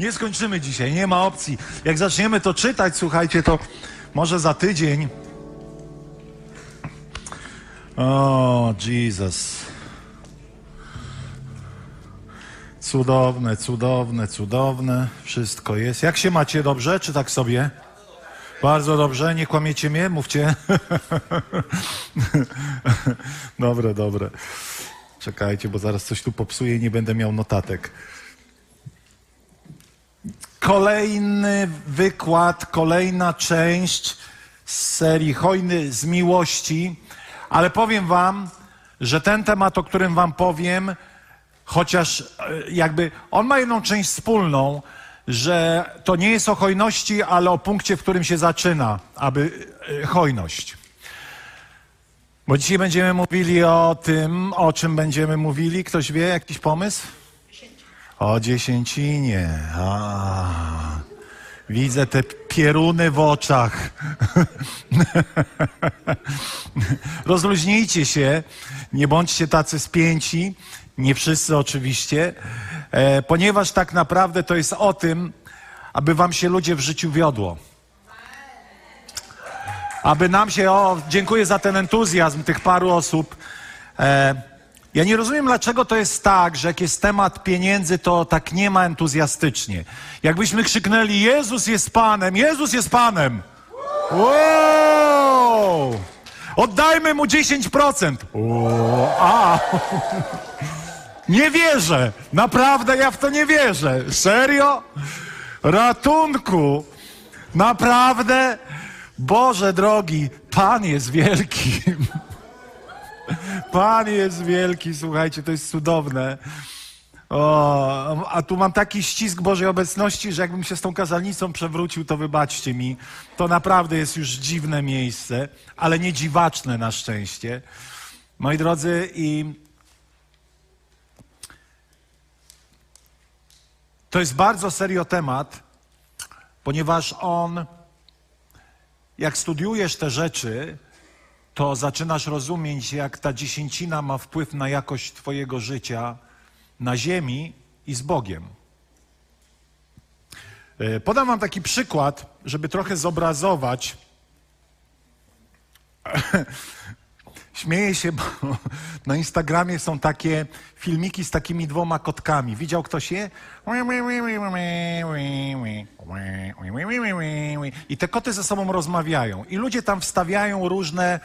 Nie skończymy dzisiaj, nie ma opcji. Jak zaczniemy to czytać, słuchajcie, to może za tydzień. O, Jesus. Cudowne, cudowne, cudowne. Wszystko jest. Jak się macie dobrze, czy tak sobie? Bardzo dobrze, nie kłamiecie mnie, mówcie. dobre, dobre. Czekajcie, bo zaraz coś tu popsuję i nie będę miał notatek. Kolejny wykład, kolejna część z serii Hojny z miłości, ale powiem Wam, że ten temat, o którym Wam powiem, chociaż e, jakby on ma jedną część wspólną, że to nie jest o hojności, ale o punkcie, w którym się zaczyna, aby e, hojność. Bo dzisiaj będziemy mówili o tym, o czym będziemy mówili. Ktoś wie, jakiś pomysł? O dziesięcinie. A, widzę te pieruny w oczach. Rozluźnijcie się, nie bądźcie tacy spięci, nie wszyscy oczywiście, e, ponieważ tak naprawdę to jest o tym, aby wam się ludzie w życiu wiodło. Aby nam się, o, dziękuję za ten entuzjazm tych paru osób. E, ja nie rozumiem, dlaczego to jest tak, że jak jest temat pieniędzy, to tak nie ma entuzjastycznie. Jakbyśmy krzyknęli, Jezus jest Panem, Jezus jest Panem. Wow! Oddajmy mu 10%. O, a. Nie wierzę. Naprawdę ja w to nie wierzę. Serio? Ratunku. Naprawdę? Boże drogi, Pan jest wielki. Pan jest wielki, słuchajcie, to jest cudowne. O, a tu mam taki ścisk Bożej obecności, że jakbym się z tą kazalnicą przewrócił, to wybaczcie mi. To naprawdę jest już dziwne miejsce, ale nie dziwaczne na szczęście. Moi drodzy, i to jest bardzo serio temat, ponieważ on, jak studiujesz te rzeczy, to zaczynasz rozumieć, jak ta dziesięcina ma wpływ na jakość Twojego życia na ziemi i z Bogiem. E, podam Wam taki przykład, żeby trochę zobrazować. Śmieję się, bo na Instagramie są takie filmiki z takimi dwoma kotkami. Widział ktoś je? I te koty ze sobą rozmawiają. I ludzie tam wstawiają różne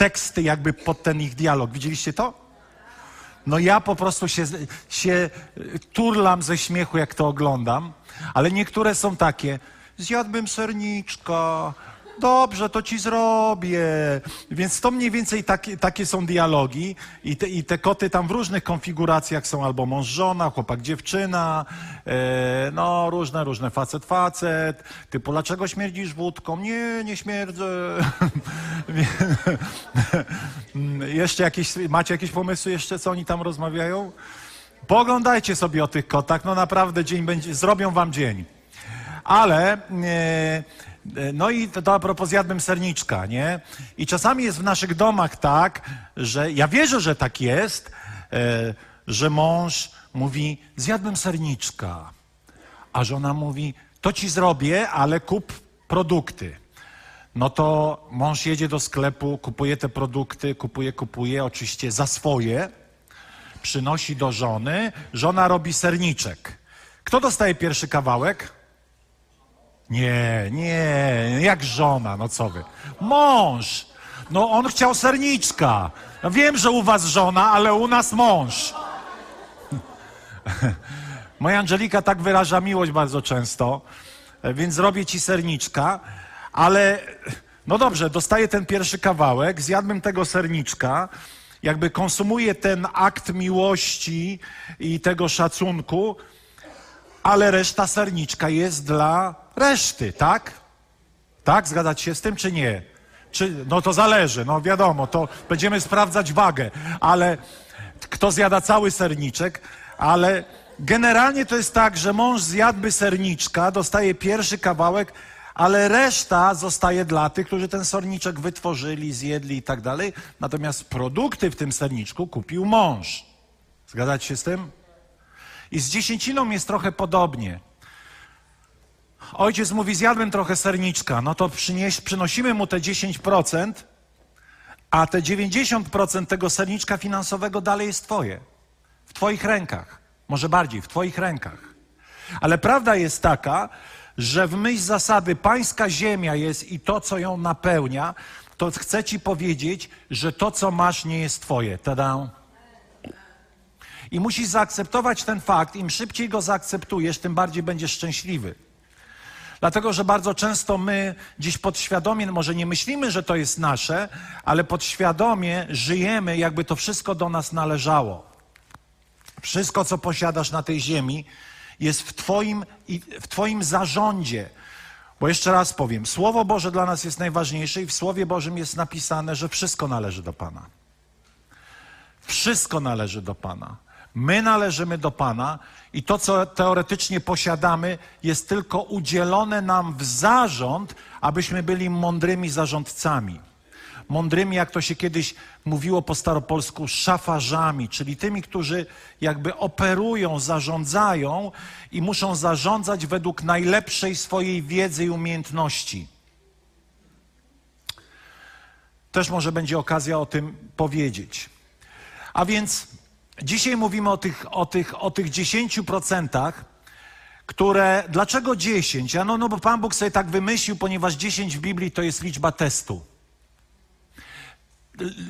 teksty jakby pod ten ich dialog. Widzieliście to? No ja po prostu się, się turlam ze śmiechu, jak to oglądam, ale niektóre są takie, zjadłbym serniczka, dobrze, to ci zrobię. Więc to mniej więcej takie, takie są dialogi i te, i te koty tam w różnych konfiguracjach są albo mąż, żona, chłopak, dziewczyna, e, no różne, różne, facet, facet, typu dlaczego śmierdzisz wódką? Nie, nie śmierdzę. jeszcze jakieś, macie jakieś pomysły jeszcze, co oni tam rozmawiają? Poglądajcie sobie o tych kotach, no naprawdę dzień będzie, zrobią wam dzień. Ale... E, no i to, to a propos zjadłem serniczka, nie? I czasami jest w naszych domach tak, że ja wierzę, że tak jest, e, że mąż mówi zjadłem serniczka, a żona mówi to ci zrobię, ale kup produkty. No to mąż jedzie do sklepu, kupuje te produkty, kupuje, kupuje, oczywiście za swoje, przynosi do żony, żona robi serniczek. Kto dostaje pierwszy kawałek? Nie, nie, jak żona, no co wy. Mąż. No on chciał serniczka. Wiem, że u was żona, ale u nas mąż. Moja Angelika tak wyraża miłość bardzo często, więc zrobię ci serniczka, ale no dobrze, dostaję ten pierwszy kawałek, zjadłem tego serniczka, jakby konsumuję ten akt miłości i tego szacunku, ale reszta serniczka jest dla reszty, tak? Tak? Zgadzać się z tym, czy nie? Czy, no to zależy, no wiadomo, to będziemy sprawdzać wagę, ale kto zjada cały serniczek, ale generalnie to jest tak, że mąż zjadłby serniczka, dostaje pierwszy kawałek, ale reszta zostaje dla tych, którzy ten serniczek wytworzyli, zjedli i tak dalej. Natomiast produkty w tym serniczku kupił mąż. Zgadzacie się z tym? I z dziesięciną jest trochę podobnie. Ojciec mówi, zjadłem trochę serniczka, no to przynieś, przynosimy mu te 10%, a te 90% tego serniczka finansowego dalej jest twoje. W twoich rękach. Może bardziej, w twoich rękach. Ale prawda jest taka, że w myśl zasady pańska ziemia jest i to, co ją napełnia, to chcę ci powiedzieć, że to, co masz, nie jest twoje. Tada. I musisz zaakceptować ten fakt. Im szybciej go zaakceptujesz, tym bardziej będziesz szczęśliwy. Dlatego, że bardzo często my gdzieś podświadomie, może nie myślimy, że to jest nasze, ale podświadomie żyjemy, jakby to wszystko do nas należało. Wszystko, co posiadasz na tej ziemi, jest w Twoim, w twoim zarządzie. Bo jeszcze raz powiem, Słowo Boże dla nas jest najważniejsze i w Słowie Bożym jest napisane, że wszystko należy do Pana. Wszystko należy do Pana. My należymy do Pana i to, co teoretycznie posiadamy, jest tylko udzielone nam w zarząd, abyśmy byli mądrymi zarządcami. Mądrymi, jak to się kiedyś mówiło po staropolsku, szafarzami, czyli tymi, którzy jakby operują, zarządzają i muszą zarządzać według najlepszej swojej wiedzy i umiejętności. Też może będzie okazja o tym powiedzieć. A więc Dzisiaj mówimy o tych, o tych, o tych 10%, które. Dlaczego 10? no, no bo Pan Bóg sobie tak wymyślił, ponieważ 10 w Biblii to jest liczba testu,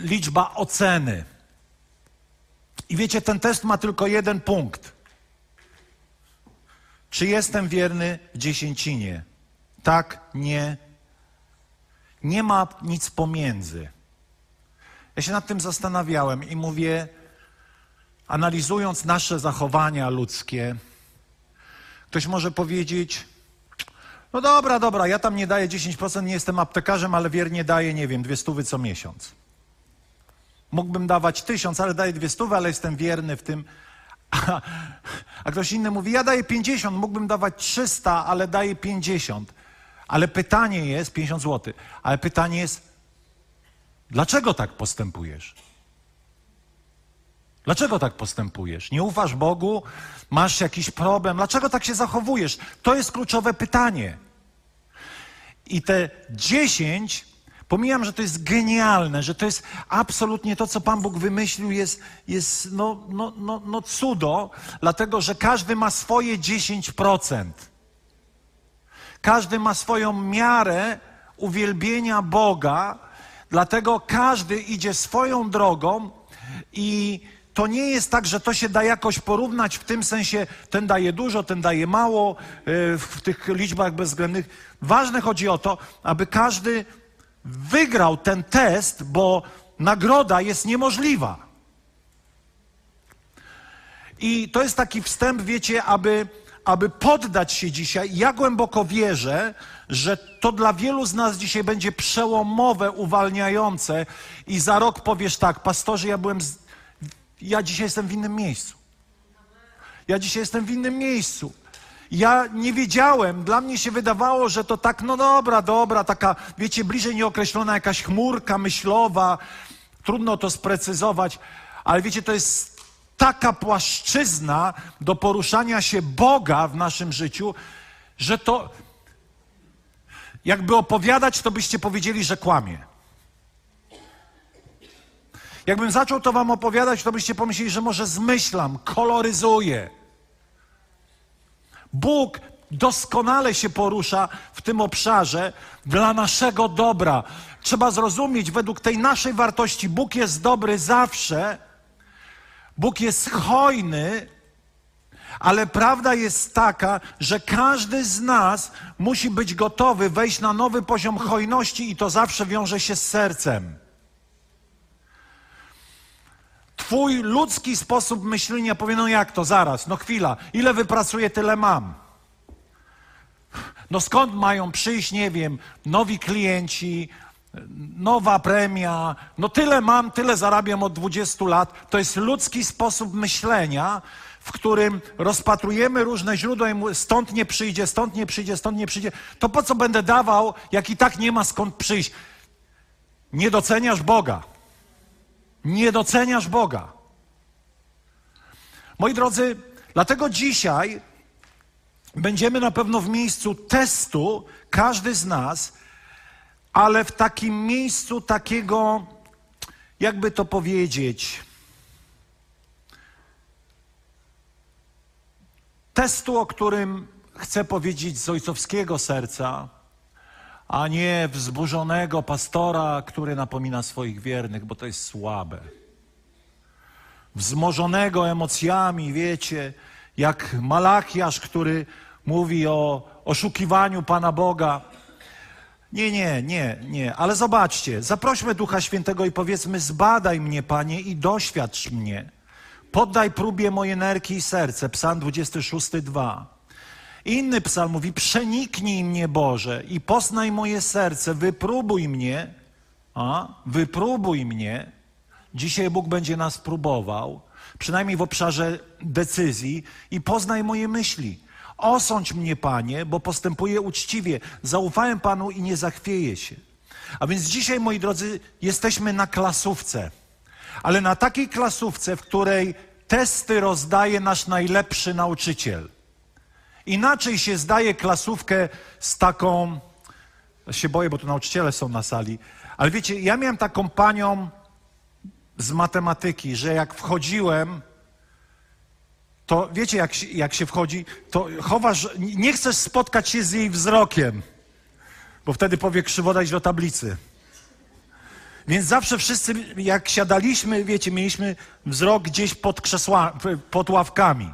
liczba oceny. I wiecie, ten test ma tylko jeden punkt. Czy jestem wierny dziesięcinie? Tak, nie. Nie ma nic pomiędzy. Ja się nad tym zastanawiałem i mówię, analizując nasze zachowania ludzkie, ktoś może powiedzieć: No dobra, dobra, ja tam nie daję 10%, nie jestem aptekarzem, ale wiernie daję, nie wiem, dwie stówy co miesiąc. Mógłbym dawać tysiąc, ale daję dwie stówy, ale jestem wierny w tym. A, a ktoś inny mówi: Ja daję 50, mógłbym dawać 300, ale daję 50. Ale pytanie jest 50 zł, ale pytanie jest, dlaczego tak postępujesz? Dlaczego tak postępujesz? Nie ufasz Bogu? Masz jakiś problem? Dlaczego tak się zachowujesz? To jest kluczowe pytanie. I te dziesięć, pomijam, że to jest genialne, że to jest absolutnie to, co Pan Bóg wymyślił, jest, jest no, no, no, no cudo, dlatego że każdy ma swoje 10%. Każdy ma swoją miarę uwielbienia Boga, dlatego każdy idzie swoją drogą i to nie jest tak, że to się da jakoś porównać w tym sensie, ten daje dużo, ten daje mało, e, w tych liczbach bezwzględnych. Ważne chodzi o to, aby każdy wygrał ten test, bo nagroda jest niemożliwa. I to jest taki wstęp, wiecie, aby, aby poddać się dzisiaj. Ja głęboko wierzę, że to dla wielu z nas dzisiaj będzie przełomowe, uwalniające i za rok powiesz tak, pastorze, ja byłem ja dzisiaj jestem w innym miejscu. Ja dzisiaj jestem w innym miejscu. Ja nie wiedziałem, dla mnie się wydawało, że to tak, no dobra, dobra, taka, wiecie, bliżej nieokreślona jakaś chmurka myślowa, trudno to sprecyzować, ale wiecie, to jest taka płaszczyzna do poruszania się Boga w naszym życiu, że to jakby opowiadać, to byście powiedzieli, że kłamie. Jakbym zaczął to wam opowiadać, to byście pomyśleli, że może zmyślam, koloryzuję. Bóg doskonale się porusza w tym obszarze dla naszego dobra. Trzeba zrozumieć, według tej naszej wartości, Bóg jest dobry zawsze, Bóg jest hojny, ale prawda jest taka, że każdy z nas musi być gotowy wejść na nowy poziom hojności i to zawsze wiąże się z sercem. Twój ludzki sposób myślenia powie, no jak to, zaraz, no chwila, ile wypracuję, tyle mam. No skąd mają przyjść, nie wiem, nowi klienci, nowa premia, no tyle mam, tyle zarabiam od 20 lat. To jest ludzki sposób myślenia, w którym rozpatrujemy różne źródła i stąd nie przyjdzie, stąd nie przyjdzie, stąd nie przyjdzie. To po co będę dawał, jak i tak nie ma skąd przyjść? Nie doceniasz Boga. Nie doceniasz Boga. Moi drodzy, dlatego dzisiaj będziemy na pewno w miejscu testu, każdy z nas, ale w takim miejscu takiego, jakby to powiedzieć, testu, o którym chcę powiedzieć z ojcowskiego serca, a nie wzburzonego pastora, który napomina swoich wiernych, bo to jest słabe. Wzmożonego emocjami, wiecie, jak Malachiasz, który mówi o oszukiwaniu Pana Boga. Nie, nie, nie, nie. Ale zobaczcie, zaprośmy Ducha Świętego i powiedzmy: Zbadaj mnie, Panie, i doświadcz mnie. Poddaj próbie moje nerki i serce. Psalm 26, 2. Inny psalm mówi: Przeniknij mnie, Boże, i poznaj moje serce, wypróbuj mnie. A? Wypróbuj mnie. Dzisiaj Bóg będzie nas próbował, przynajmniej w obszarze decyzji, i poznaj moje myśli. Osądź mnie, Panie, bo postępuję uczciwie. Zaufałem Panu i nie zachwieję się. A więc dzisiaj, moi drodzy, jesteśmy na klasówce, ale na takiej klasówce, w której testy rozdaje nasz najlepszy nauczyciel. Inaczej się zdaje klasówkę z taką. Ja się boję, bo tu nauczyciele są na sali. Ale wiecie, ja miałem taką panią z matematyki, że jak wchodziłem, to wiecie, jak, się- jak się wchodzi, to chowasz, nie chcesz spotkać się z jej wzrokiem, bo wtedy powie krzywodać do tablicy. Więc zawsze wszyscy, jak siadaliśmy, wiecie, mieliśmy wzrok gdzieś pod krzesła, pod ławkami.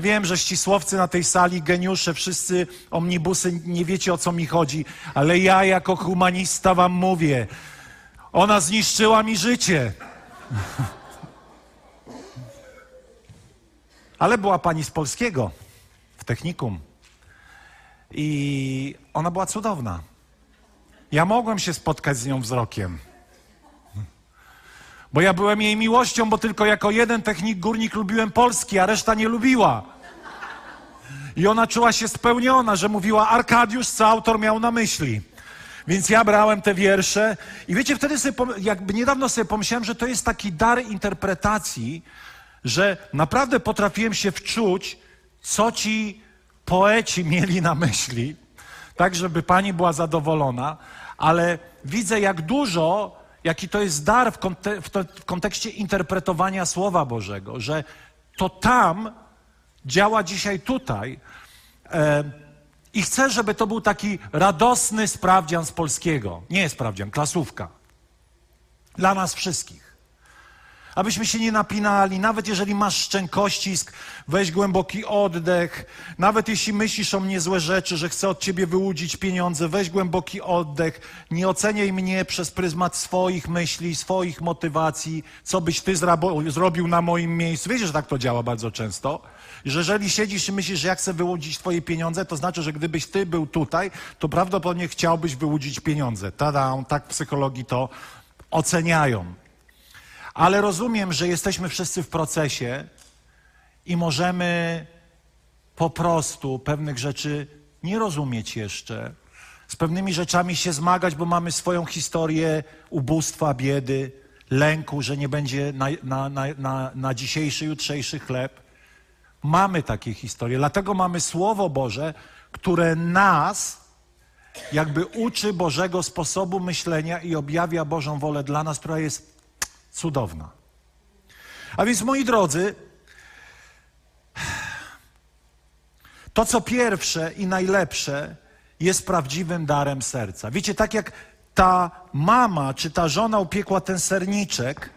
Wiem, że ścisłowcy na tej sali, geniusze, wszyscy omnibusy, nie wiecie o co mi chodzi, ale ja jako humanista wam mówię, ona zniszczyła mi życie. Ale była pani z polskiego w technikum. I ona była cudowna. Ja mogłem się spotkać z nią wzrokiem. Bo ja byłem jej miłością, bo tylko jako jeden technik górnik lubiłem Polski, a reszta nie lubiła. I ona czuła się spełniona, że mówiła Arkadiusz, co autor miał na myśli. Więc ja brałem te wiersze i wiecie, wtedy sobie, jakby niedawno sobie pomyślałem, że to jest taki dar interpretacji, że naprawdę potrafiłem się wczuć, co ci poeci mieli na myśli, tak żeby pani była zadowolona, ale widzę jak dużo, jaki to jest dar w, w kontekście interpretowania Słowa Bożego, że to tam działa dzisiaj tutaj. E, I chcę, żeby to był taki radosny sprawdzian z polskiego. Nie sprawdzian, klasówka. Dla nas wszystkich. Abyśmy się nie napinali, nawet jeżeli masz szczękościsk, weź głęboki oddech. Nawet jeśli myślisz o mnie złe rzeczy, że chcę od ciebie wyłudzić pieniądze, weź głęboki oddech. Nie oceniaj mnie przez pryzmat swoich myśli, swoich motywacji, co byś ty zrobił na moim miejscu. Wiecie, że tak to działa bardzo często. Że jeżeli siedzisz i myślisz, że ja chcę wyłudzić twoje pieniądze, to znaczy, że gdybyś ty był tutaj, to prawdopodobnie chciałbyś wyłudzić pieniądze. Tada, tak w psychologii to oceniają. Ale rozumiem, że jesteśmy wszyscy w procesie i możemy po prostu pewnych rzeczy nie rozumieć jeszcze. Z pewnymi rzeczami się zmagać, bo mamy swoją historię ubóstwa, biedy, lęku, że nie będzie na, na, na, na, dzisiejszy, jutrzejszy chleb. Mamy takie historie. Dlatego mamy Słowo Boże, które nas jakby uczy Bożego sposobu myślenia i objawia Bożą wolę dla nas, która jest cudowna. A więc, moi drodzy, to co pierwsze i najlepsze jest prawdziwym darem serca. Wiecie, tak jak ta mama czy ta żona upiekła ten serniczek,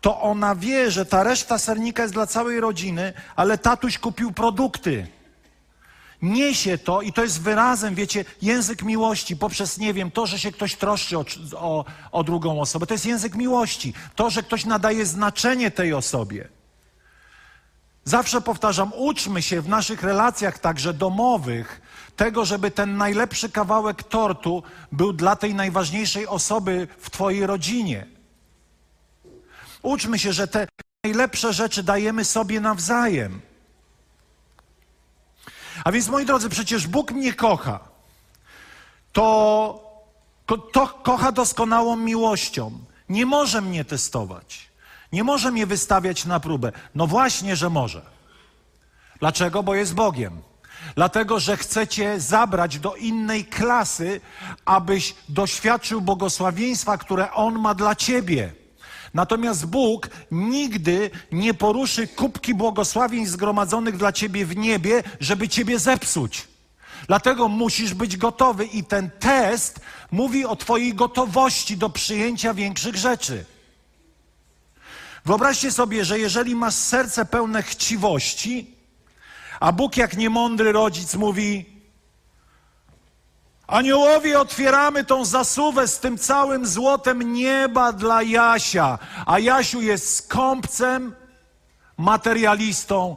to ona wie, że ta reszta sernika jest dla całej rodziny, ale tatuś kupił produkty. Niesie to i to jest wyrazem, wiecie, język miłości poprzez, nie wiem, to, że się ktoś troszczy o, o, o drugą osobę. To jest język miłości. To, że ktoś nadaje znaczenie tej osobie. Zawsze powtarzam, uczmy się w naszych relacjach także domowych tego, żeby ten najlepszy kawałek tortu był dla tej najważniejszej osoby w Twojej rodzinie. Uczmy się, że te najlepsze rzeczy dajemy sobie nawzajem. A więc, moi drodzy, przecież Bóg mnie kocha. To, to, kocha doskonałą miłością. Nie może mnie testować. Nie może mnie wystawiać na próbę. No właśnie, że może. Dlaczego? Bo jest Bogiem. Dlatego, że chcecie zabrać do innej klasy, abyś doświadczył błogosławieństwa, które On ma dla ciebie. Natomiast Bóg nigdy nie poruszy kubki błogosławieństw zgromadzonych dla ciebie w niebie, żeby ciebie zepsuć. Dlatego musisz być gotowy i ten test mówi o twojej gotowości do przyjęcia większych rzeczy. Wyobraźcie sobie, że jeżeli masz serce pełne chciwości, a Bóg jak niemądry rodzic mówi: Aniołowie, otwieramy tą zasuwę z tym całym złotem nieba dla Jasia, a Jasiu jest skąpcem, materialistą.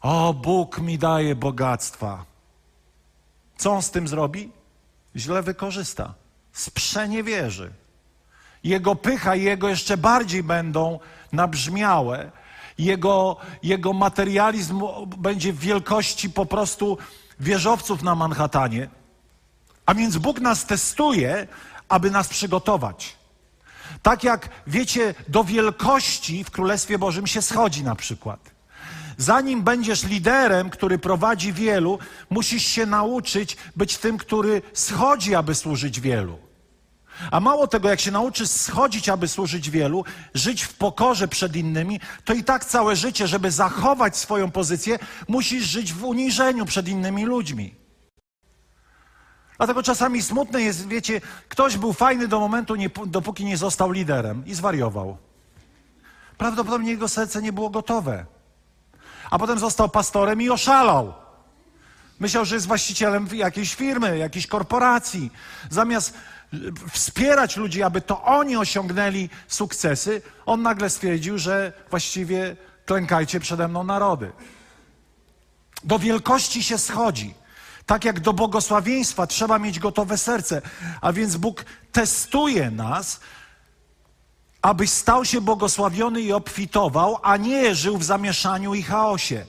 O, Bóg mi daje bogactwa. Co on z tym zrobi? Źle wykorzysta. Sprzeniewierzy. Jego pycha i jego jeszcze bardziej będą nabrzmiałe. Jego, jego materializm będzie w wielkości po prostu wieżowców na Manhattanie. A więc Bóg nas testuje, aby nas przygotować. Tak jak wiecie, do wielkości w Królestwie Bożym się schodzi na przykład. Zanim będziesz liderem, który prowadzi wielu, musisz się nauczyć być tym, który schodzi, aby służyć wielu. A mało tego, jak się nauczysz schodzić, aby służyć wielu, żyć w pokorze przed innymi, to i tak całe życie, żeby zachować swoją pozycję, musisz żyć w uniżeniu przed innymi ludźmi. Dlatego czasami smutne jest, wiecie, ktoś był fajny do momentu, nie, dopóki nie został liderem i zwariował. Prawdopodobnie jego serce nie było gotowe. A potem został pastorem i oszalał. Myślał, że jest właścicielem jakiejś firmy, jakiejś korporacji. Zamiast wspierać ludzi, aby to oni osiągnęli sukcesy, on nagle stwierdził, że właściwie klękajcie przede mną narody. Do wielkości się schodzi. Tak jak do błogosławieństwa trzeba mieć gotowe serce. A więc Bóg testuje nas, abyś stał się błogosławiony i obfitował, a nie żył w zamieszaniu i chaosie.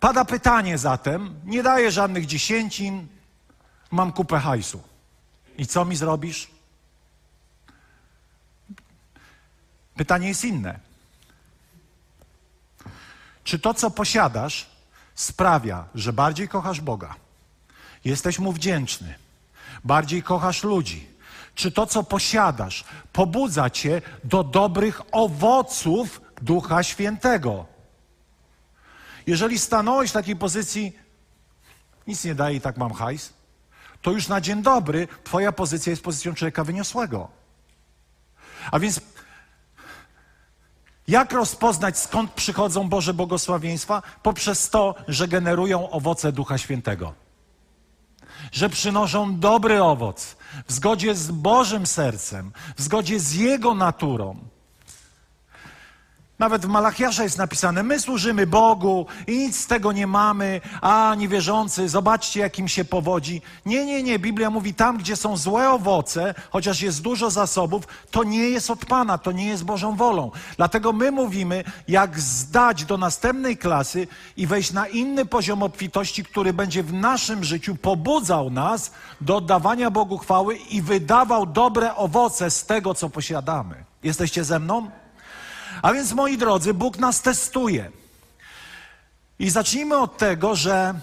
Pada pytanie zatem, nie daję żadnych dziesięcin, mam kupę hajsu. I co mi zrobisz? Pytanie jest inne. Czy to, co posiadasz, sprawia, że bardziej kochasz Boga, jesteś Mu wdzięczny, bardziej kochasz ludzi? Czy to, co posiadasz, pobudza cię do dobrych owoców Ducha Świętego? Jeżeli stanąłeś w takiej pozycji, nic nie daje i tak mam hajs, to już na dzień dobry Twoja pozycja jest pozycją człowieka wyniosłego. A więc jak rozpoznać, skąd przychodzą Boże błogosławieństwa? Poprzez to, że generują owoce Ducha Świętego. Że przynoszą dobry owoc w zgodzie z Bożym sercem, w zgodzie z Jego naturą. Nawet w Malachiasza jest napisane, my służymy Bogu i nic z tego nie mamy, a niewierzący, zobaczcie jakim się powodzi. Nie, nie, nie, Biblia mówi, tam gdzie są złe owoce, chociaż jest dużo zasobów, to nie jest od Pana, to nie jest Bożą wolą. Dlatego my mówimy, jak zdać do następnej klasy i wejść na inny poziom obfitości, który będzie w naszym życiu pobudzał nas do oddawania Bogu chwały i wydawał dobre owoce z tego, co posiadamy. Jesteście ze mną? A więc, moi drodzy, Bóg nas testuje. I zacznijmy od tego, że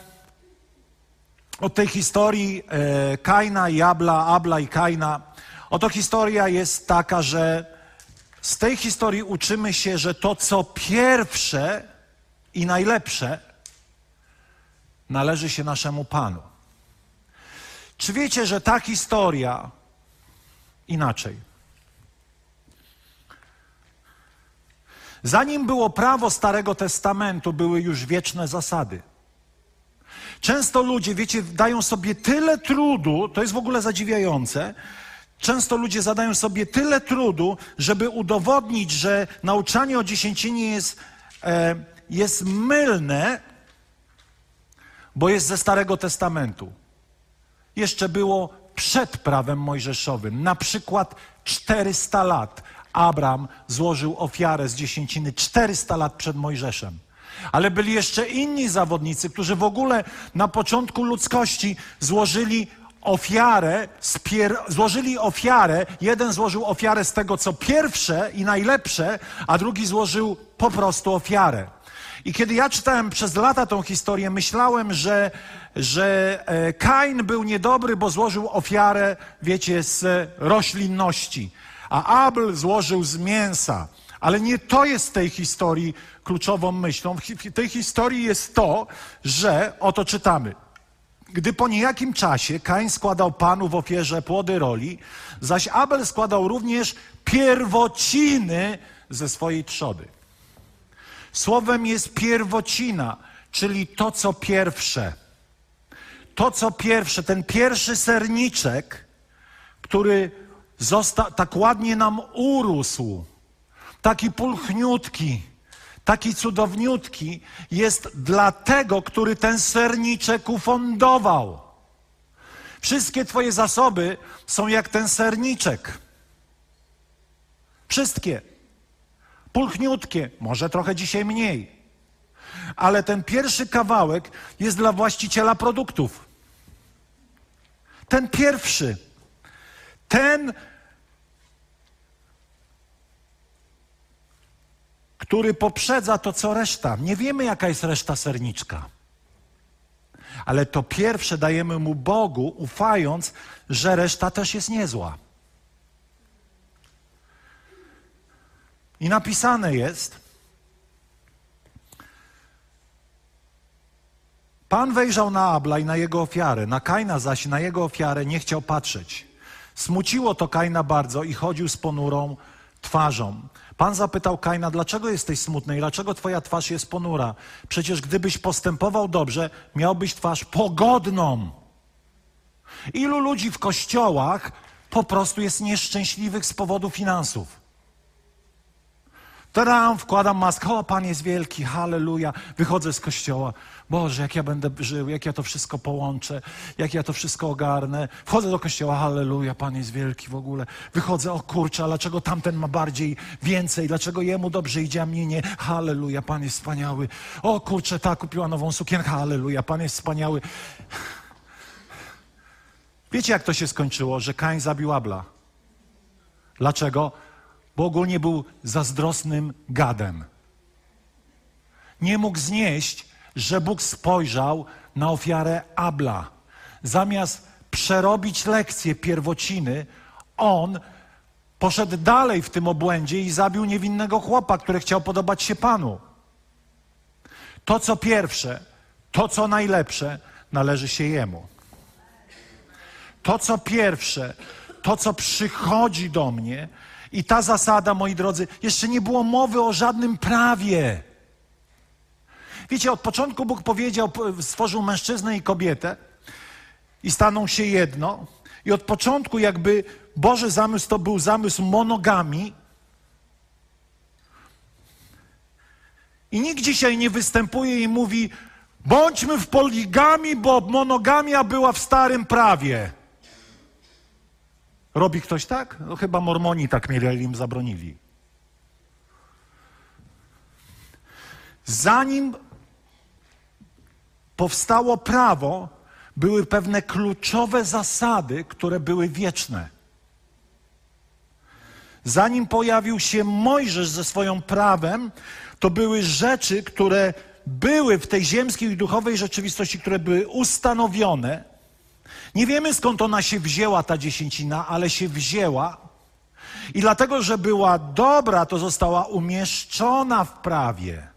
od tej historii e, Kaina i Abla, Abla i Kaina. Oto historia jest taka, że z tej historii uczymy się, że to, co pierwsze i najlepsze, należy się naszemu Panu. Czy wiecie, że ta historia inaczej? Zanim było prawo Starego Testamentu, były już wieczne zasady. Często ludzie, wiecie, dają sobie tyle trudu, to jest w ogóle zadziwiające, Często ludzie zadają sobie tyle trudu, żeby udowodnić, że nauczanie o dziesięcinie jest, e, jest mylne, bo jest ze Starego Testamentu. Jeszcze było przed prawem mojżeszowym. Na przykład 400 lat Abraham złożył ofiarę z dziesięciny 400 lat przed Mojżeszem. Ale byli jeszcze inni zawodnicy, którzy w ogóle na początku ludzkości złożyli ofiarę, złożyli ofiarę, jeden złożył ofiarę z tego, co pierwsze i najlepsze, a drugi złożył po prostu ofiarę. I kiedy ja czytałem przez lata tą historię, myślałem, że, że e, Kain był niedobry, bo złożył ofiarę, wiecie, z roślinności, a Abel złożył z mięsa. Ale nie to jest tej historii kluczową myślą. W tej historii jest to, że oto czytamy. Gdy po niejakim czasie Kain składał Panu w ofierze płody roli, zaś Abel składał również pierwociny ze swojej trzody. Słowem jest pierwocina, czyli to, co pierwsze. To, co pierwsze, ten pierwszy serniczek, który zosta- tak ładnie nam urósł, taki pulchniutki, taki cudowniutki, jest dla tego, który ten serniczek ufundował. Wszystkie Twoje zasoby są jak ten serniczek. Wszystkie. Pulchniutkie, może trochę dzisiaj mniej. Ale ten pierwszy kawałek jest dla właściciela produktów. Ten pierwszy. Ten który poprzedza to, co reszta. Nie wiemy, jaka jest reszta serniczka. Ale to pierwsze dajemy mu Bogu, ufając, że reszta też jest niezła. I napisane jest, Pan wejrzał na Abla i na jego ofiarę, na Kaina zaś na jego ofiarę nie chciał patrzeć. Smuciło to Kaina bardzo i chodził z ponurą twarzą. Pan zapytał Kaina, dlaczego jesteś smutny i dlaczego twoja twarz jest ponura? Przecież gdybyś postępował dobrze, miałbyś twarz pogodną. Ilu ludzi w kościołach po prostu jest nieszczęśliwych z powodu finansów? Tadam, wkładam maskę, o Pan jest wielki, halleluja, wychodzę z kościoła. Boże, jak ja będę żył, jak ja to wszystko połączę, jak ja to wszystko ogarnę. Wchodzę do kościoła, halleluja, Pan jest wielki w ogóle. Wychodzę, o kurczę, dlaczego tamten ma bardziej, więcej, dlaczego jemu dobrze idzie, a mnie nie? Halleluja, Pan jest wspaniały. O kurczę, ta kupiła nową sukienkę, halleluja, Pan jest wspaniały. Wiecie, jak to się skończyło, że Kain zabił Abla? Dlaczego? Bo ogólnie był zazdrosnym gadem. Nie mógł znieść, że Bóg spojrzał na ofiarę Abla. Zamiast przerobić lekcję pierwociny, on poszedł dalej w tym obłędzie i zabił niewinnego chłopa, który chciał podobać się Panu. To, co pierwsze, to, co najlepsze, należy się Jemu. To, co pierwsze, to, co przychodzi do mnie, i ta zasada, moi drodzy, jeszcze nie było mowy o żadnym prawie. Wiecie, od początku Bóg powiedział, stworzył mężczyznę i kobietę i staną się jedno. I od początku jakby Boży zamysł to był zamysł monogami. I nikt dzisiaj nie występuje i mówi, bądźmy w poligami, bo monogamia była w starym prawie. Robi ktoś tak? No chyba mormoni tak mieli, ale im zabronili. Zanim powstało prawo, były pewne kluczowe zasady, które były wieczne. Zanim pojawił się Mojżesz ze swoim prawem, to były rzeczy, które były w tej ziemskiej i duchowej rzeczywistości, które były ustanowione nie wiemy skąd ona się wzięła, ta dziesięcina, ale się wzięła. I dlatego, że była dobra, to została umieszczona w prawie.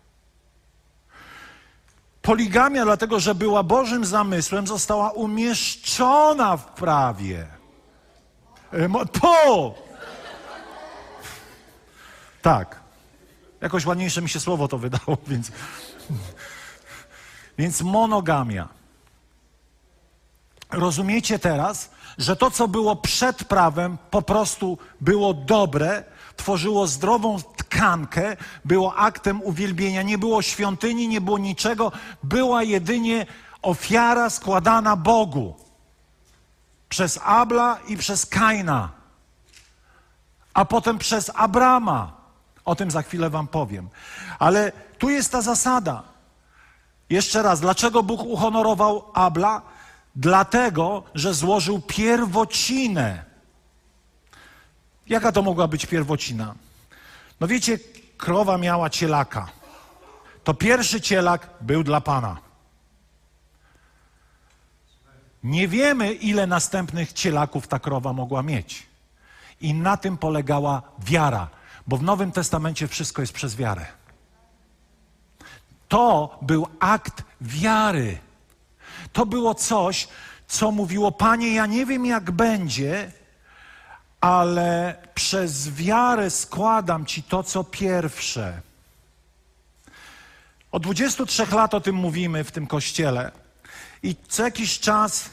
Poligamia, dlatego że była Bożym zamysłem, została umieszczona w prawie. To! Tak. Jakoś ładniejsze mi się słowo to wydało, więc. Więc monogamia. Rozumiecie teraz, że to, co było przed prawem, po prostu było dobre, tworzyło zdrową tkankę, było aktem uwielbienia, nie było świątyni, nie było niczego, była jedynie ofiara składana Bogu przez Abla i przez Kaina, a potem przez Abrama. O tym za chwilę Wam powiem. Ale tu jest ta zasada. Jeszcze raz, dlaczego Bóg uhonorował Abla? Dlatego, że złożył pierwocinę. Jaka to mogła być pierwocina? No wiecie, krowa miała cielaka. To pierwszy cielak był dla Pana. Nie wiemy, ile następnych cielaków ta krowa mogła mieć. I na tym polegała wiara, bo w Nowym Testamencie wszystko jest przez wiarę. To był akt wiary. To było coś, co mówiło: Panie, ja nie wiem, jak będzie, ale przez wiarę składam Ci to, co pierwsze. Od 23 lat o tym mówimy w tym kościele. I co jakiś czas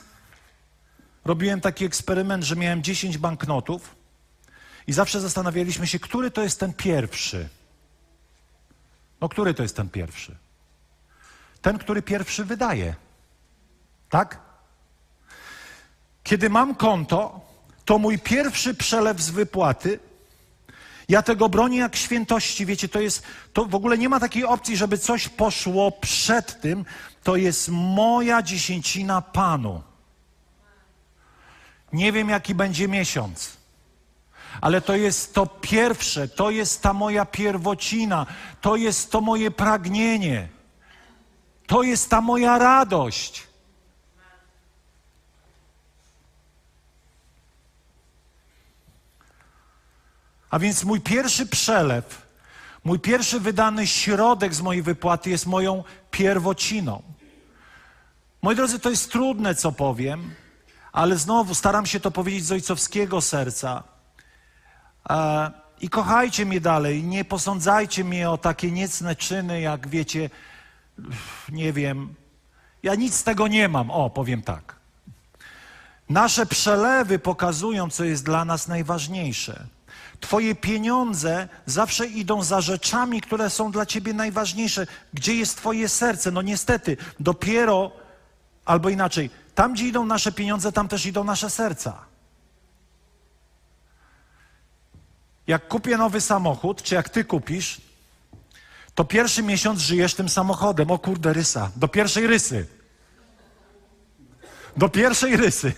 robiłem taki eksperyment, że miałem 10 banknotów i zawsze zastanawialiśmy się, który to jest ten pierwszy. No, który to jest ten pierwszy? Ten, który pierwszy wydaje. Tak? Kiedy mam konto, to mój pierwszy przelew z wypłaty, ja tego bronię jak świętości. Wiecie, to jest, to w ogóle nie ma takiej opcji, żeby coś poszło przed tym. To jest moja dziesięcina Panu. Nie wiem, jaki będzie miesiąc, ale to jest to pierwsze, to jest ta moja pierwocina, to jest to moje pragnienie, to jest ta moja radość. A więc mój pierwszy przelew, mój pierwszy wydany środek z mojej wypłaty jest moją pierwociną. Moi drodzy, to jest trudne, co powiem, ale znowu staram się to powiedzieć z ojcowskiego serca. E, I kochajcie mnie dalej, nie posądzajcie mnie o takie niecne czyny, jak wiecie, nie wiem, ja nic z tego nie mam. O, powiem tak. Nasze przelewy pokazują, co jest dla nas najważniejsze. Twoje pieniądze zawsze idą za rzeczami, które są dla ciebie najważniejsze. Gdzie jest Twoje serce? No niestety, dopiero, albo inaczej, tam gdzie idą nasze pieniądze, tam też idą nasze serca. Jak kupię nowy samochód, czy jak ty kupisz, to pierwszy miesiąc żyjesz tym samochodem. O kurde, rysa. Do pierwszej rysy. Do pierwszej rysy.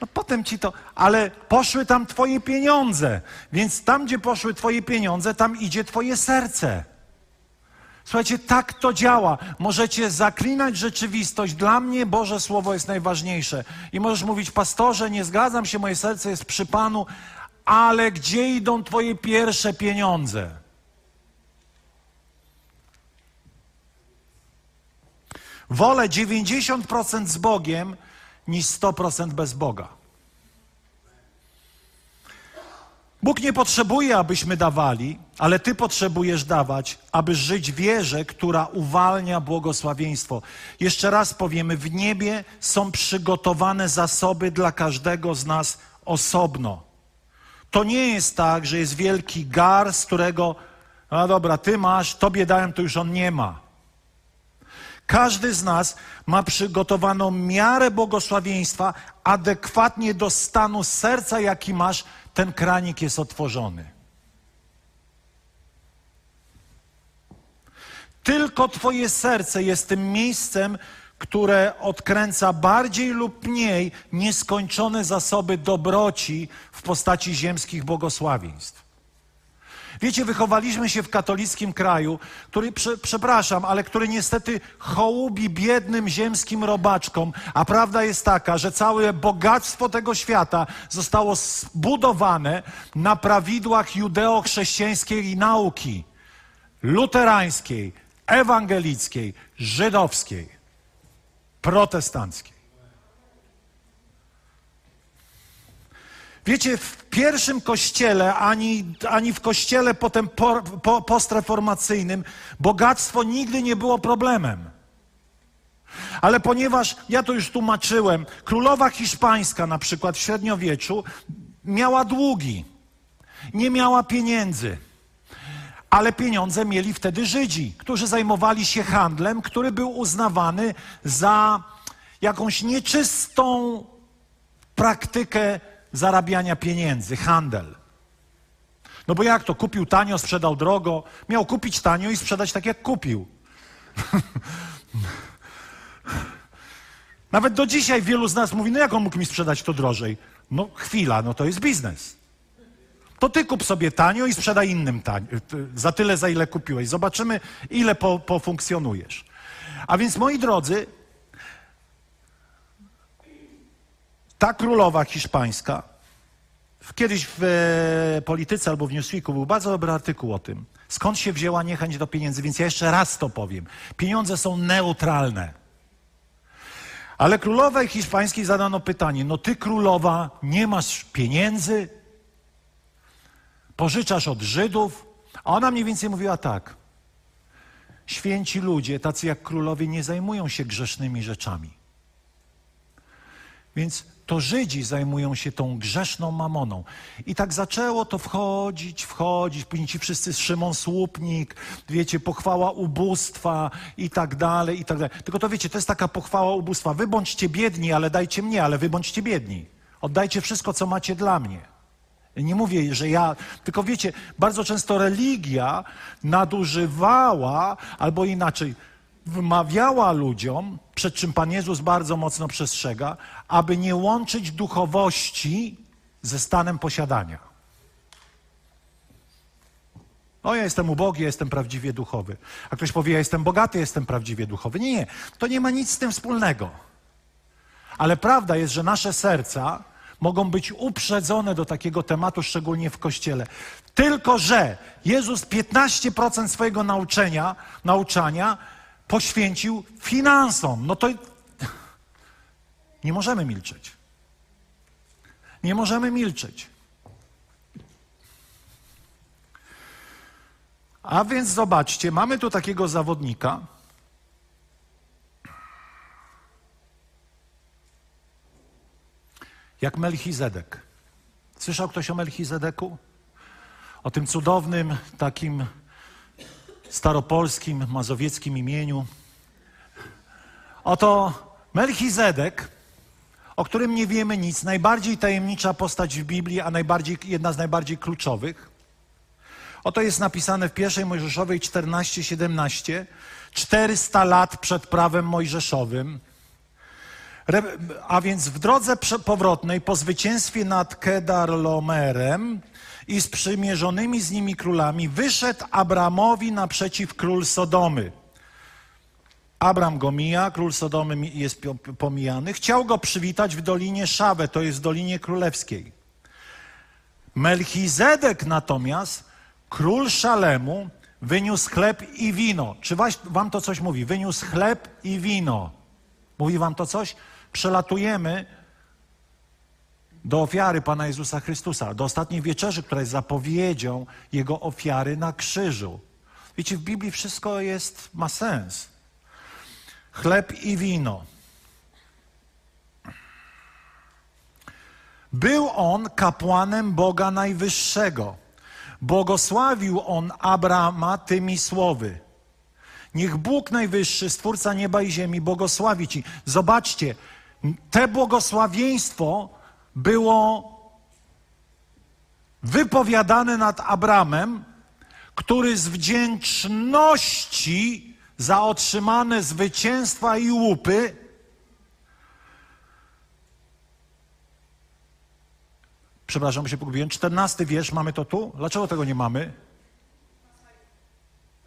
No potem ci to, ale poszły tam twoje pieniądze, więc tam, gdzie poszły twoje pieniądze, tam idzie twoje serce. Słuchajcie, tak to działa. Możecie zaklinać rzeczywistość. Dla mnie Boże Słowo jest najważniejsze. I możesz mówić, pastorze, nie zgadzam się, moje serce jest przy Panu, ale gdzie idą Twoje pierwsze pieniądze? Wolę 90% z Bogiem niż 100% bez Boga. Bóg nie potrzebuje, abyśmy dawali, ale Ty potrzebujesz dawać, aby żyć wierze, która uwalnia błogosławieństwo. Jeszcze raz powiemy, w niebie są przygotowane zasoby dla każdego z nas osobno. To nie jest tak, że jest wielki gar, z którego, no dobra, Ty masz, Tobie dałem, to już on nie ma. Każdy z nas ma przygotowaną miarę błogosławieństwa adekwatnie do stanu serca, jaki masz, ten kranik jest otworzony. Tylko Twoje serce jest tym miejscem, które odkręca bardziej lub mniej nieskończone zasoby dobroci w postaci ziemskich błogosławieństw. Wiecie, wychowaliśmy się w katolickim kraju, który, prze, przepraszam, ale który niestety hołubi biednym ziemskim robaczkom, a prawda jest taka, że całe bogactwo tego świata zostało zbudowane na prawidłach judeo-chrześcijańskiej nauki, luterańskiej, ewangelickiej, żydowskiej, protestanckiej. Wiecie, w pierwszym kościele, ani, ani w kościele potem po, po, postreformacyjnym, bogactwo nigdy nie było problemem. Ale ponieważ ja to już tłumaczyłem, królowa hiszpańska na przykład w średniowieczu miała długi, nie miała pieniędzy. Ale pieniądze mieli wtedy Żydzi, którzy zajmowali się handlem, który był uznawany za jakąś nieczystą praktykę zarabiania pieniędzy, handel. No bo jak to? Kupił tanio, sprzedał drogo. Miał kupić tanio i sprzedać tak, jak kupił. Nawet do dzisiaj wielu z nas mówi, no jak on mógł mi sprzedać to drożej? No chwila, no to jest biznes. To ty kup sobie tanio i sprzedaj innym tanio, za tyle, za ile kupiłeś. Zobaczymy, ile po. A więc, moi drodzy, ta królowa hiszpańska, kiedyś w e, polityce albo w Newsweeku był bardzo dobry artykuł o tym, skąd się wzięła niechęć do pieniędzy, więc ja jeszcze raz to powiem. Pieniądze są neutralne. Ale królowej hiszpańskiej zadano pytanie: No, ty królowa, nie masz pieniędzy, pożyczasz od Żydów. A ona mniej więcej mówiła tak. Święci ludzie, tacy jak królowie, nie zajmują się grzesznymi rzeczami. Więc to Żydzi zajmują się tą grzeszną mamoną. I tak zaczęło to wchodzić, wchodzić. Później ci wszyscy Szymon Słupnik, wiecie, pochwała ubóstwa i tak dalej, i tak dalej. Tylko to wiecie, to jest taka pochwała ubóstwa. Wy bądźcie biedni, ale dajcie mnie, ale wy bądźcie biedni. Oddajcie wszystko, co macie dla mnie. Nie mówię, że ja, tylko wiecie, bardzo często religia nadużywała, albo inaczej, wmawiała ludziom, przed czym Pan Jezus bardzo mocno przestrzega, aby nie łączyć duchowości ze stanem posiadania. O, ja jestem ubogi, ja jestem prawdziwie duchowy. A ktoś powie, ja jestem bogaty, jestem prawdziwie duchowy. Nie, nie, to nie ma nic z tym wspólnego. Ale prawda jest, że nasze serca mogą być uprzedzone do takiego tematu, szczególnie w kościele. Tylko, że Jezus 15% swojego nauczenia, nauczania poświęcił finansom. No to nie możemy milczeć. Nie możemy milczeć. A więc zobaczcie, mamy tu takiego zawodnika, jak Melchizedek. Słyszał ktoś o Melchizedeku? O tym cudownym, takim staropolskim, mazowieckim imieniu. Oto Melchizedek, o którym nie wiemy nic, najbardziej tajemnicza postać w Biblii, a najbardziej, jedna z najbardziej kluczowych. Oto jest napisane w pierwszej Mojżeszowej 14-17, 400 lat przed prawem mojżeszowym. A więc w drodze powrotnej po zwycięstwie nad Kedarlomerem i sprzymierzonymi z nimi królami wyszedł Abramowi naprzeciw król Sodomy. Abram go mija, król Sodomy jest pomijany. Chciał go przywitać w Dolinie Szawę, to jest w Dolinie Królewskiej. Melchizedek natomiast, król Szalemu, wyniósł chleb i wino. Czy wam to coś mówi? Wyniósł chleb i wino. Mówi wam to coś? Przelatujemy do ofiary Pana Jezusa Chrystusa, do ostatniej wieczerzy, która jest zapowiedzią Jego ofiary na krzyżu. Wiecie, w Biblii wszystko jest, ma sens. Chleb i wino. Był on kapłanem Boga Najwyższego. Błogosławił on Abrama tymi słowy. Niech Bóg Najwyższy, Stwórca nieba i ziemi, błogosławi Ci. Zobaczcie, te błogosławieństwo było wypowiadane nad Abramem, który z wdzięczności za otrzymane zwycięstwa i łupy Przepraszam, się pogubiłem. Czternasty wiersz, mamy to tu? Dlaczego tego nie mamy?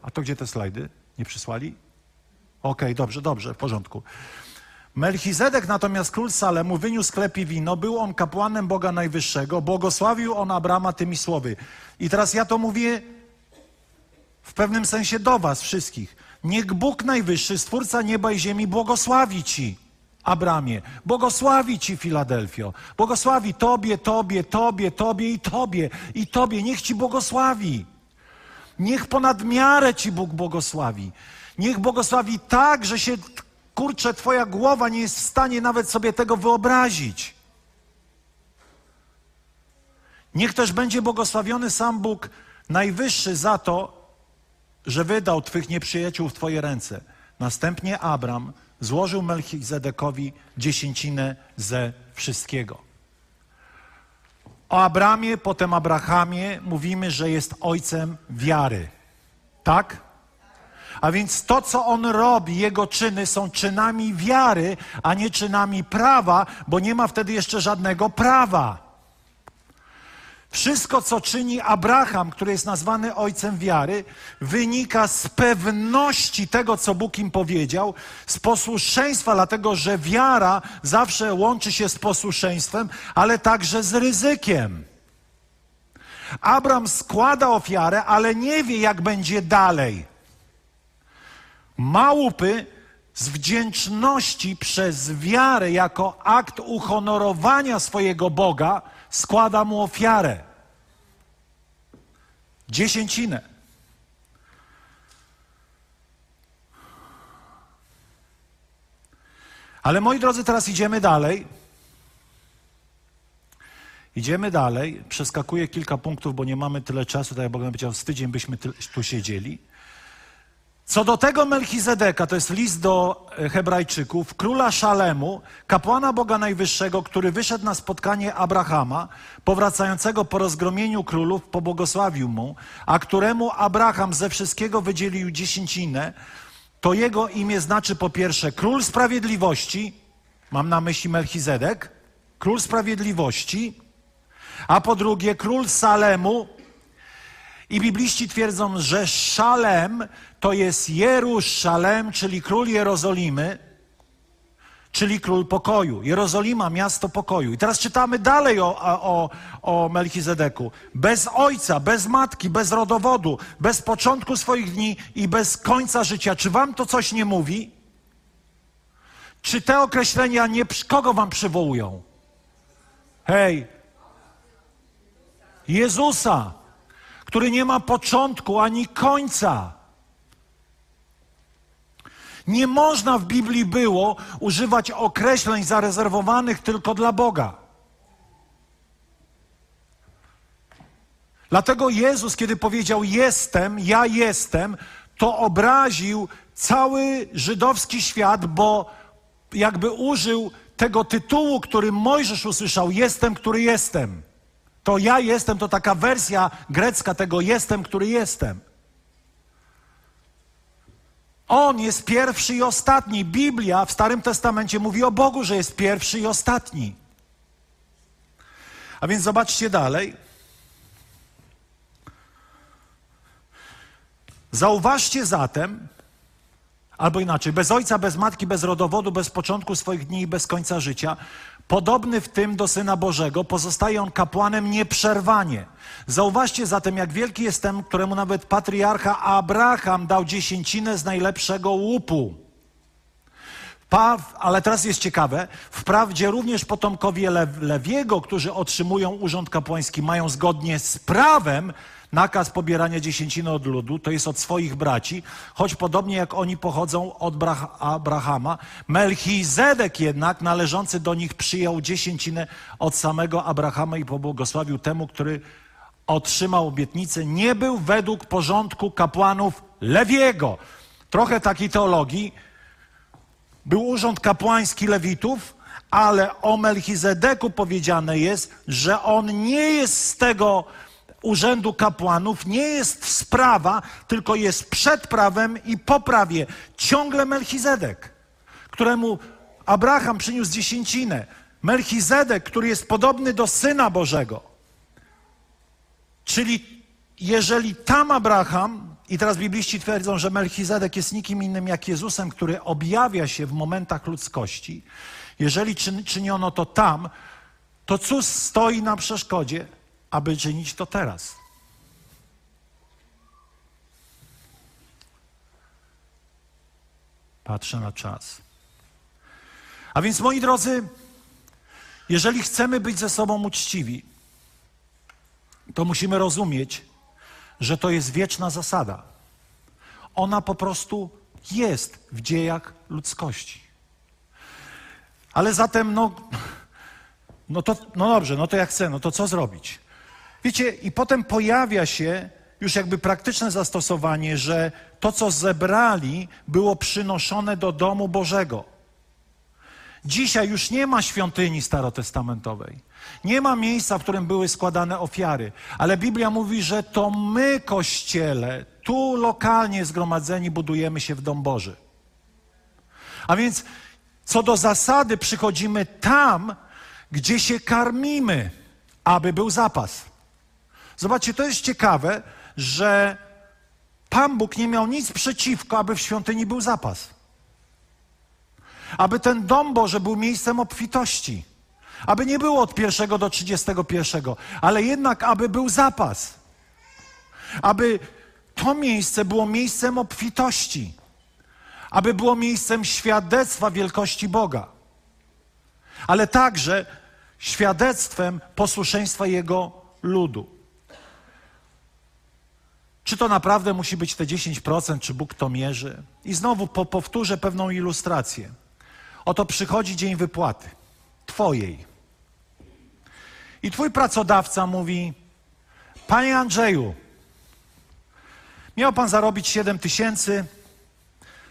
A to gdzie te slajdy? Nie przysłali? Okej, okay, dobrze, dobrze, w porządku. Melchizedek natomiast król Salemu wyniósł sklep i wino, był on kapłanem Boga Najwyższego, błogosławił on Abrama tymi słowy. I teraz ja to mówię w pewnym sensie do was wszystkich. Niech Bóg Najwyższy, Stwórca nieba i ziemi, błogosławi ci, Abramie. Błogosławi ci, Filadelfio. Błogosławi tobie, tobie, tobie, tobie i tobie, i tobie. Niech ci błogosławi. Niech ponad miarę ci Bóg błogosławi. Niech błogosławi tak, że się kurczę, twoja głowa nie jest w stanie nawet sobie tego wyobrazić. Niech też będzie błogosławiony sam Bóg Najwyższy za to, że wydał Twych nieprzyjaciół w Twoje ręce. Następnie Abram złożył Melchizedekowi dziesięcinę ze wszystkiego. O Abramie, potem Abrahamie mówimy, że jest ojcem wiary. Tak? A więc to, co on robi, jego czyny są czynami wiary, a nie czynami prawa, bo nie ma wtedy jeszcze żadnego prawa. Wszystko, co czyni Abraham, który jest nazwany ojcem wiary, wynika z pewności tego, co Bóg im powiedział, z posłuszeństwa, dlatego że wiara zawsze łączy się z posłuszeństwem, ale także z ryzykiem. Abraham składa ofiarę, ale nie wie, jak będzie dalej. Małupy z wdzięczności przez wiarę jako akt uhonorowania swojego Boga składa mu ofiarę. Dziesięcinę. Ale moi drodzy, teraz idziemy dalej. Idziemy dalej. Przeskakuję kilka punktów, bo nie mamy tyle czasu, tak jak Bogdan powiedział, z tydzień byśmy tu siedzieli. Co do tego Melchizedeka, to jest list do e, Hebrajczyków, króla Szalemu, kapłana Boga Najwyższego, który wyszedł na spotkanie Abrahama, powracającego po rozgromieniu królów, pobłogosławił mu, a któremu Abraham ze wszystkiego wydzielił dziesięcinę, to jego imię znaczy po pierwsze król sprawiedliwości, mam na myśli Melchizedek, król sprawiedliwości, a po drugie król Salemu, i bibliści twierdzą, że Szalem to jest Jeruszalem, czyli król Jerozolimy, czyli król pokoju. Jerozolima, miasto pokoju. I teraz czytamy dalej o, o, o Melchizedeku. Bez ojca, bez matki, bez rodowodu, bez początku swoich dni i bez końca życia. Czy wam to coś nie mówi? Czy te określenia nie kogo wam przywołują? Hej, Jezusa który nie ma początku ani końca. Nie można w Biblii było używać określeń zarezerwowanych tylko dla Boga. Dlatego Jezus, kiedy powiedział jestem, ja jestem, to obraził cały żydowski świat, bo jakby użył tego tytułu, który Mojżesz usłyszał: Jestem, który jestem. To ja jestem, to taka wersja grecka tego jestem, który jestem. On jest pierwszy i ostatni. Biblia w Starym Testamencie mówi o Bogu, że jest pierwszy i ostatni. A więc zobaczcie dalej. Zauważcie zatem, albo inaczej, bez ojca, bez matki, bez rodowodu, bez początku swoich dni i bez końca życia, Podobny w tym do Syna Bożego, pozostaje on kapłanem nieprzerwanie. Zauważcie zatem, jak wielki jest ten, któremu nawet patriarcha Abraham dał dziesięcinę z najlepszego łupu. ale teraz jest ciekawe, wprawdzie również potomkowie Lewiego, którzy otrzymują urząd kapłański, mają zgodnie z prawem nakaz pobierania dziesięciny od ludu, to jest od swoich braci, choć podobnie jak oni pochodzą od Abrahama. Melchizedek jednak, należący do nich, przyjął dziesięcinę od samego Abrahama i pobłogosławił temu, który otrzymał obietnicę. Nie był według porządku kapłanów Lewiego. Trochę takiej teologii. Był urząd kapłański Lewitów, ale o Melchizedeku powiedziane jest, że on nie jest z tego urzędu kapłanów nie jest sprawa, tylko jest przed prawem i po prawie. Ciągle Melchizedek, któremu Abraham przyniósł dziesięcinę. Melchizedek, który jest podobny do Syna Bożego. Czyli jeżeli tam Abraham, i teraz bibliści twierdzą, że Melchizedek jest nikim innym jak Jezusem, który objawia się w momentach ludzkości, jeżeli czyniono to tam, to cóż stoi na przeszkodzie? Aby czynić to teraz. Patrzę na czas. A więc, moi drodzy, jeżeli chcemy być ze sobą uczciwi, to musimy rozumieć, że to jest wieczna zasada. Ona po prostu jest w dziejach ludzkości. Ale zatem, no, no to, no dobrze, no to jak chcę, no to co zrobić? Wiecie, i potem pojawia się już jakby praktyczne zastosowanie, że to, co zebrali, było przynoszone do domu Bożego. Dzisiaj już nie ma świątyni starotestamentowej. Nie ma miejsca, w którym były składane ofiary. Ale Biblia mówi, że to my, kościele, tu lokalnie zgromadzeni, budujemy się w dom Boży. A więc co do zasady przychodzimy tam, gdzie się karmimy, aby był zapas. Zobaczcie, to jest ciekawe, że Pan Bóg nie miał nic przeciwko, aby w świątyni był zapas. Aby ten dom Boży był miejscem obfitości. Aby nie było od pierwszego do trzydziestego pierwszego, ale jednak, aby był zapas. Aby to miejsce było miejscem obfitości. Aby było miejscem świadectwa wielkości Boga. Ale także świadectwem posłuszeństwa Jego ludu. Czy to naprawdę musi być te 10%, czy Bóg to mierzy? I znowu po, powtórzę pewną ilustrację. Oto przychodzi dzień wypłaty Twojej. I Twój pracodawca mówi: Panie Andrzeju, miał Pan zarobić 7 tysięcy,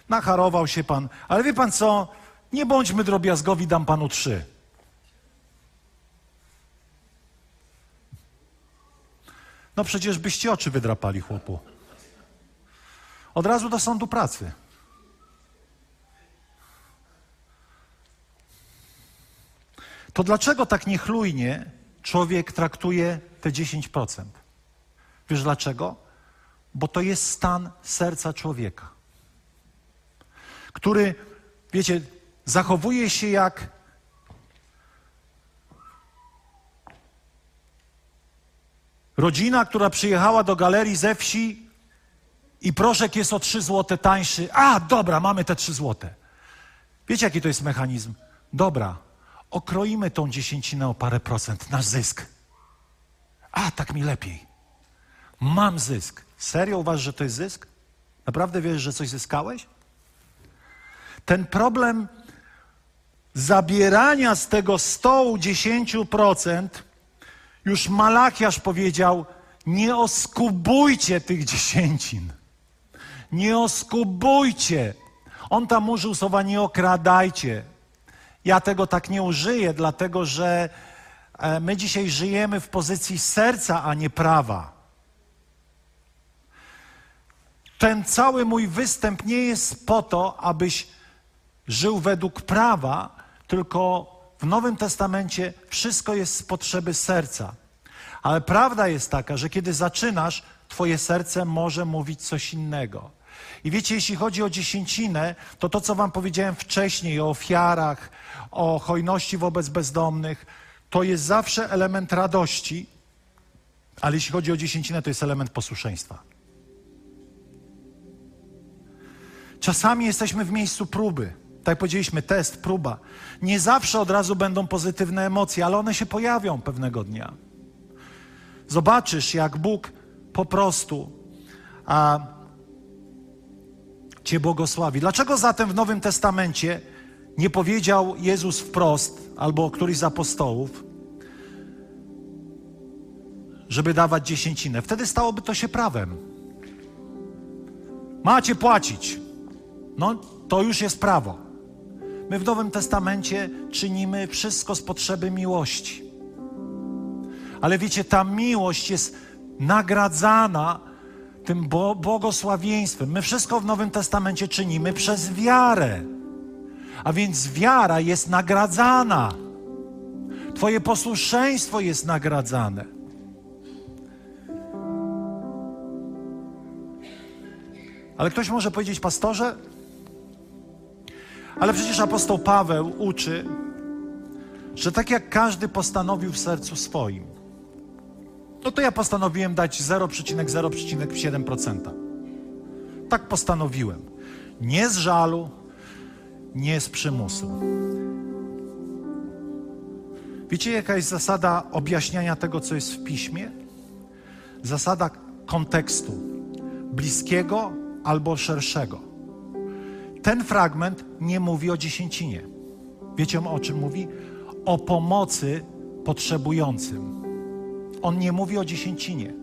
nacharował się Pan, ale wie Pan co? Nie bądźmy drobiazgowi, dam Panu trzy. No przecież byście oczy wydrapali, chłopu. Od razu do sądu pracy. To dlaczego tak niechlujnie człowiek traktuje te 10%? Wiesz dlaczego? Bo to jest stan serca człowieka, który, wiecie, zachowuje się jak Rodzina, która przyjechała do galerii ze wsi i proszek jest o 3 złote tańszy. A, dobra, mamy te 3 złote. Wiecie, jaki to jest mechanizm? Dobra, okroimy tą dziesięcinę o parę procent, nasz zysk. A, tak mi lepiej. Mam zysk. Serio uważasz, że to jest zysk? Naprawdę wiesz, że coś zyskałeś? Ten problem zabierania z tego stołu 10% już Malachiasz powiedział: Nie oskubujcie tych dziesięcin. Nie oskubujcie. On tam użył słowa nie okradajcie. Ja tego tak nie użyję, dlatego że e, my dzisiaj żyjemy w pozycji serca, a nie prawa. Ten cały mój występ nie jest po to, abyś żył według prawa, tylko w Nowym Testamencie wszystko jest z potrzeby serca. Ale prawda jest taka, że kiedy zaczynasz, Twoje serce może mówić coś innego. I wiecie, jeśli chodzi o dziesięcinę, to to, co Wam powiedziałem wcześniej o ofiarach, o hojności wobec bezdomnych, to jest zawsze element radości, ale jeśli chodzi o dziesięcinę, to jest element posłuszeństwa. Czasami jesteśmy w miejscu próby. Tak jak powiedzieliśmy, test, próba. Nie zawsze od razu będą pozytywne emocje, ale one się pojawią pewnego dnia. Zobaczysz, jak Bóg po prostu a, Cię błogosławi. Dlaczego zatem w Nowym Testamencie nie powiedział Jezus wprost, albo któryś z apostołów, żeby dawać dziesięcinę? Wtedy stałoby to się prawem. Macie płacić. No, to już jest prawo. My w Nowym Testamencie czynimy wszystko z potrzeby miłości. Ale wiecie, ta miłość jest nagradzana tym błogosławieństwem. My wszystko w Nowym Testamencie czynimy przez wiarę. A więc wiara jest nagradzana. Twoje posłuszeństwo jest nagradzane. Ale ktoś może powiedzieć, pastorze, ale przecież apostoł Paweł uczy, że tak jak każdy postanowił w sercu swoim, no to ja postanowiłem dać 0,0,7%. Tak postanowiłem. Nie z żalu, nie z przymusu. Wiecie, jaka jest zasada objaśniania tego, co jest w piśmie? Zasada kontekstu bliskiego albo szerszego. Ten fragment nie mówi o dziesięcinie. Wiecie o czym mówi? O pomocy potrzebującym. On nie mówi o dziesięcinie.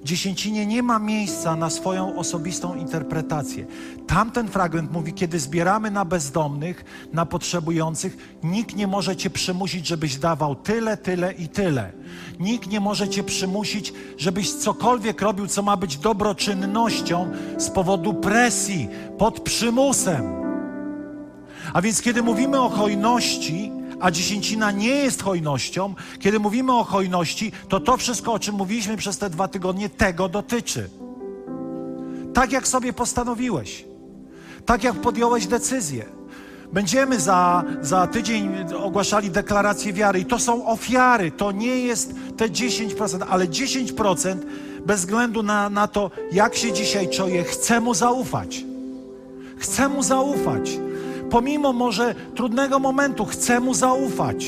W dziesięcinie nie ma miejsca na swoją osobistą interpretację. Tamten fragment mówi, kiedy zbieramy na bezdomnych, na potrzebujących, nikt nie może cię przymusić, żebyś dawał tyle, tyle i tyle. Nikt nie może cię przymusić, żebyś cokolwiek robił, co ma być dobroczynnością z powodu presji, pod przymusem. A więc kiedy mówimy o hojności, a dziesięcina nie jest hojnością, kiedy mówimy o hojności, to to wszystko, o czym mówiliśmy przez te dwa tygodnie, tego dotyczy. Tak jak sobie postanowiłeś, tak jak podjąłeś decyzję. Będziemy za, za tydzień ogłaszali deklarację wiary i to są ofiary, to nie jest te 10%, ale 10% bez względu na, na to, jak się dzisiaj czuję, chcę mu zaufać. Chcę mu zaufać pomimo może trudnego momentu, chcę mu zaufać.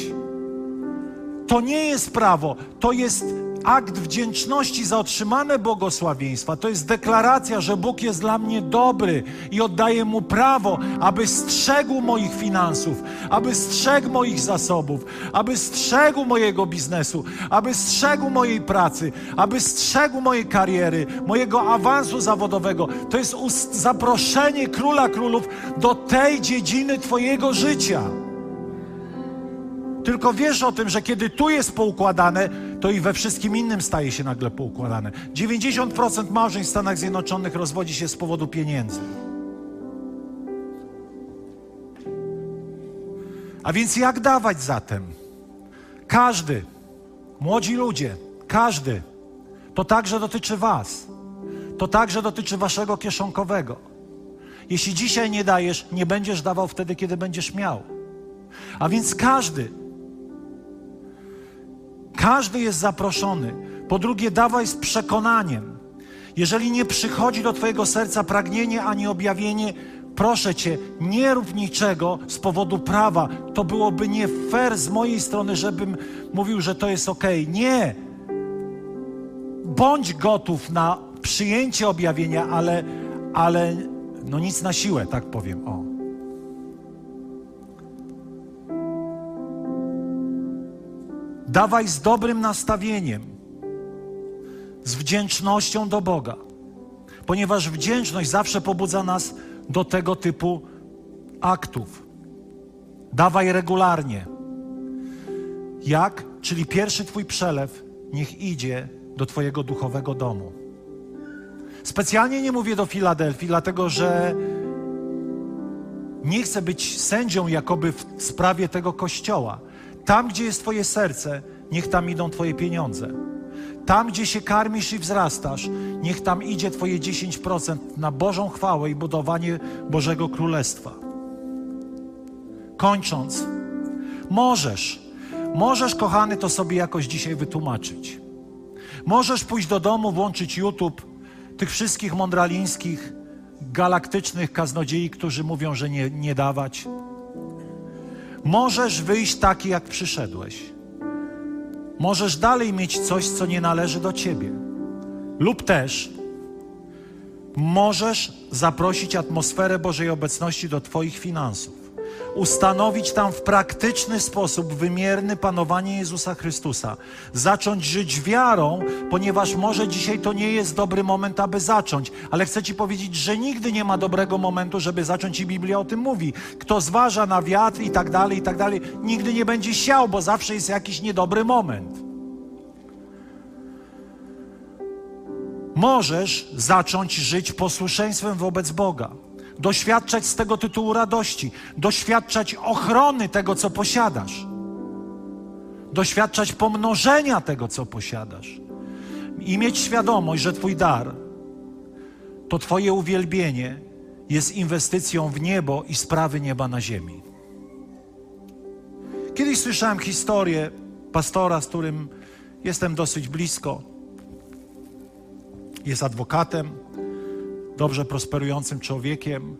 To nie jest prawo, to jest akt wdzięczności za otrzymane błogosławieństwa. To jest deklaracja, że Bóg jest dla mnie dobry i oddaję mu prawo, aby strzegł moich finansów, aby strzegł moich zasobów, aby strzegł mojego biznesu, aby strzegł mojej pracy, aby strzegł mojej kariery, mojego awansu zawodowego. To jest zaproszenie króla królów do tej dziedziny Twojego życia. Tylko wiesz o tym, że kiedy tu jest poukładane, to i we wszystkim innym staje się nagle poukładane. 90% małżeństw w Stanach Zjednoczonych rozwodzi się z powodu pieniędzy. A więc jak dawać zatem? Każdy, młodzi ludzie, każdy, to także dotyczy Was. To także dotyczy Waszego kieszonkowego. Jeśli dzisiaj nie dajesz, nie będziesz dawał wtedy, kiedy będziesz miał. A więc każdy, każdy jest zaproszony. Po drugie, dawaj z przekonaniem. Jeżeli nie przychodzi do Twojego serca pragnienie ani objawienie, proszę Cię, nie rób niczego z powodu prawa. To byłoby nie fair z mojej strony, żebym mówił, że to jest ok. Nie. Bądź gotów na przyjęcie objawienia, ale, ale no nic na siłę, tak powiem. O. Dawaj z dobrym nastawieniem, z wdzięcznością do Boga, ponieważ wdzięczność zawsze pobudza nas do tego typu aktów. Dawaj regularnie. Jak? Czyli pierwszy Twój przelew niech idzie do Twojego duchowego domu. Specjalnie nie mówię do Filadelfii, dlatego że nie chcę być sędzią jakoby w sprawie tego kościoła. Tam, gdzie jest Twoje serce, niech tam idą Twoje pieniądze. Tam, gdzie się karmisz i wzrastasz, niech tam idzie Twoje 10% na Bożą chwałę i budowanie Bożego Królestwa. Kończąc, możesz, możesz, kochany, to sobie jakoś dzisiaj wytłumaczyć. Możesz pójść do domu, włączyć YouTube tych wszystkich mądralińskich, galaktycznych kaznodziei, którzy mówią, że nie, nie dawać Możesz wyjść taki, jak przyszedłeś. Możesz dalej mieć coś, co nie należy do ciebie. Lub też możesz zaprosić atmosferę Bożej obecności do Twoich finansów ustanowić tam w praktyczny sposób wymierny panowanie Jezusa Chrystusa. Zacząć żyć wiarą, ponieważ może dzisiaj to nie jest dobry moment, aby zacząć, ale chcę Ci powiedzieć, że nigdy nie ma dobrego momentu, żeby zacząć i Biblia o tym mówi. Kto zważa na wiatr i tak dalej, i tak dalej, nigdy nie będzie siał, bo zawsze jest jakiś niedobry moment. Możesz zacząć żyć posłuszeństwem wobec Boga doświadczać z tego tytułu radości, doświadczać ochrony tego, co posiadasz, doświadczać pomnożenia tego, co posiadasz i mieć świadomość, że Twój dar to Twoje uwielbienie jest inwestycją w niebo i sprawy nieba na ziemi. Kiedyś słyszałem historię pastora, z którym jestem dosyć blisko. Jest adwokatem dobrze prosperującym człowiekiem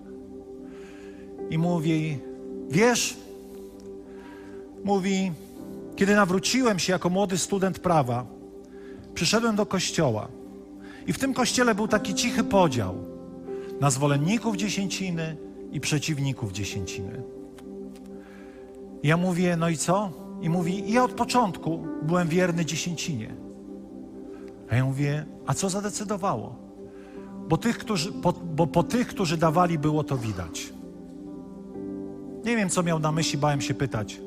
i mówi: Wiesz, mówi, kiedy nawróciłem się jako młody student prawa, przyszedłem do kościoła i w tym kościele był taki cichy podział na zwolenników dziesięciny i przeciwników dziesięciny. Ja mówię, no i co? I mówi, ja od początku byłem wierny dziesięcinie. A ja mówię, a co zadecydowało? Bo, tych, którzy, po, bo po tych, którzy dawali, było to widać. Nie wiem, co miał na myśli, bałem się pytać,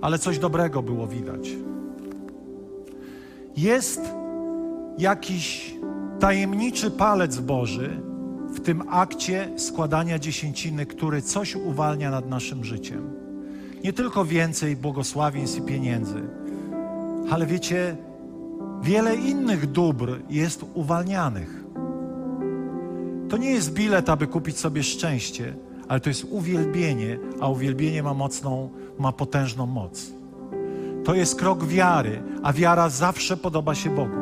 ale coś dobrego było widać. Jest jakiś tajemniczy palec Boży w tym akcie składania dziesięciny, który coś uwalnia nad naszym życiem. Nie tylko więcej błogosławieństw i pieniędzy, ale wiecie, wiele innych dóbr jest uwalnianych. To nie jest bilet, aby kupić sobie szczęście, ale to jest uwielbienie, a uwielbienie ma mocną, ma potężną moc. To jest krok wiary, a wiara zawsze podoba się Bogu.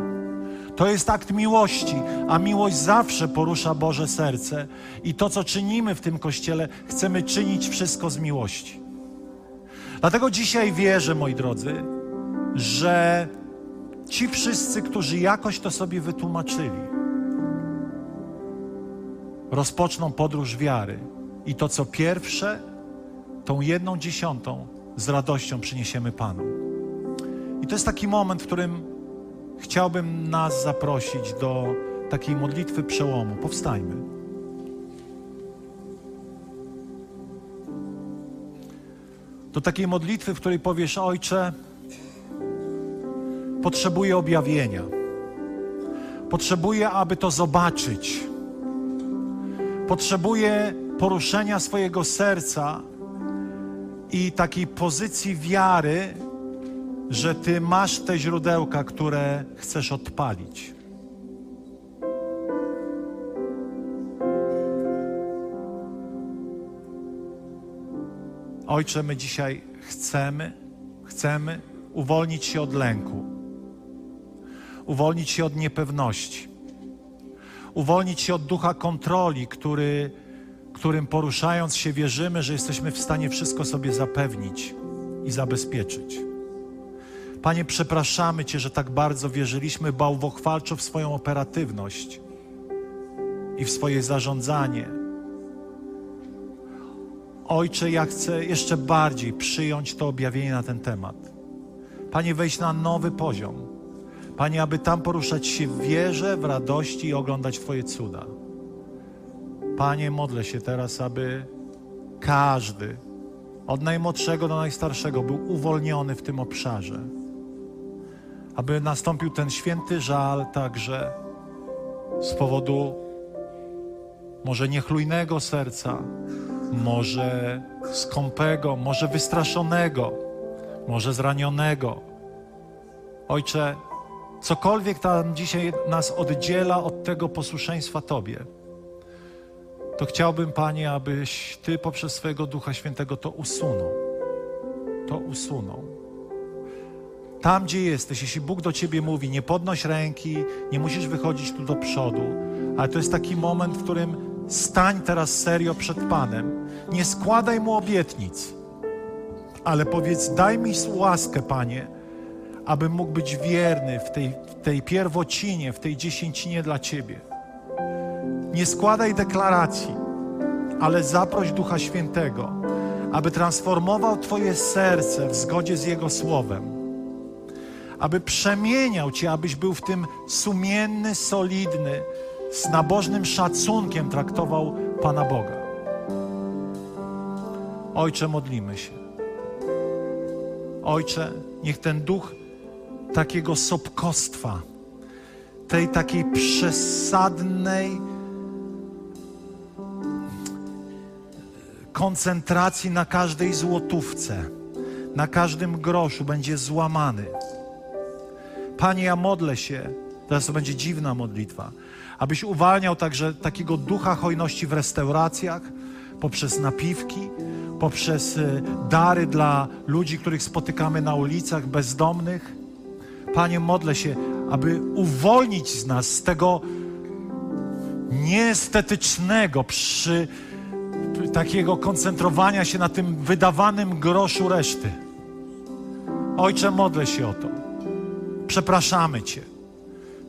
To jest akt miłości, a miłość zawsze porusza Boże serce. I to, co czynimy w tym kościele, chcemy czynić wszystko z miłości. Dlatego dzisiaj wierzę, moi drodzy, że ci wszyscy, którzy jakoś to sobie wytłumaczyli, rozpoczną podróż wiary. I to, co pierwsze, tą jedną dziesiątą z radością przyniesiemy Panu. I to jest taki moment, w którym chciałbym nas zaprosić do takiej modlitwy przełomu. Powstajmy. Do takiej modlitwy, w której powiesz: Ojcze, potrzebuję objawienia. Potrzebuję, aby to zobaczyć. Potrzebuję poruszenia swojego serca i takiej pozycji wiary, że Ty masz te źródełka, które chcesz odpalić. Ojcze, my dzisiaj chcemy, chcemy uwolnić się od lęku, uwolnić się od niepewności, uwolnić się od ducha kontroli, który, którym poruszając się wierzymy, że jesteśmy w stanie wszystko sobie zapewnić i zabezpieczyć. Panie, przepraszamy Cię, że tak bardzo wierzyliśmy bałwochwalczo w swoją operatywność i w swoje zarządzanie. Ojcze, ja chcę jeszcze bardziej przyjąć to objawienie na ten temat. Panie, wejść na nowy poziom. Panie, aby tam poruszać się w wierze, w radości i oglądać Twoje cuda. Panie, modlę się teraz, aby każdy, od najmłodszego do najstarszego, był uwolniony w tym obszarze aby nastąpił ten święty żal także z powodu może niechlujnego serca, może skąpego, może wystraszonego, może zranionego. Ojcze, cokolwiek tam dzisiaj nas oddziela od tego posłuszeństwa Tobie, to chciałbym, Panie, abyś Ty poprzez swojego Ducha Świętego to usunął. To usunął. Tam, gdzie jesteś, jeśli Bóg do ciebie mówi, nie podnoś ręki, nie musisz wychodzić tu do przodu, ale to jest taki moment, w którym stań teraz serio przed Panem. Nie składaj mu obietnic, ale powiedz: Daj mi łaskę, Panie, abym mógł być wierny w tej, w tej pierwocinie, w tej dziesięcinie dla Ciebie. Nie składaj deklaracji, ale zaproś Ducha Świętego, aby transformował Twoje serce w zgodzie z Jego Słowem aby przemieniał Cię, abyś był w tym sumienny, solidny, z nabożnym szacunkiem traktował Pana Boga. Ojcze, modlimy się. Ojcze, niech ten duch takiego sopkostwa, tej takiej przesadnej koncentracji na każdej złotówce, na każdym groszu będzie złamany. Panie, ja modlę się, teraz to będzie dziwna modlitwa, abyś uwalniał także takiego ducha hojności w restauracjach, poprzez napiwki, poprzez e, dary dla ludzi, których spotykamy na ulicach, bezdomnych. Panie, modlę się, aby uwolnić z nas z tego nieestetycznego przy takiego koncentrowania się na tym wydawanym groszu reszty. Ojcze, modlę się o to. Przepraszamy Cię.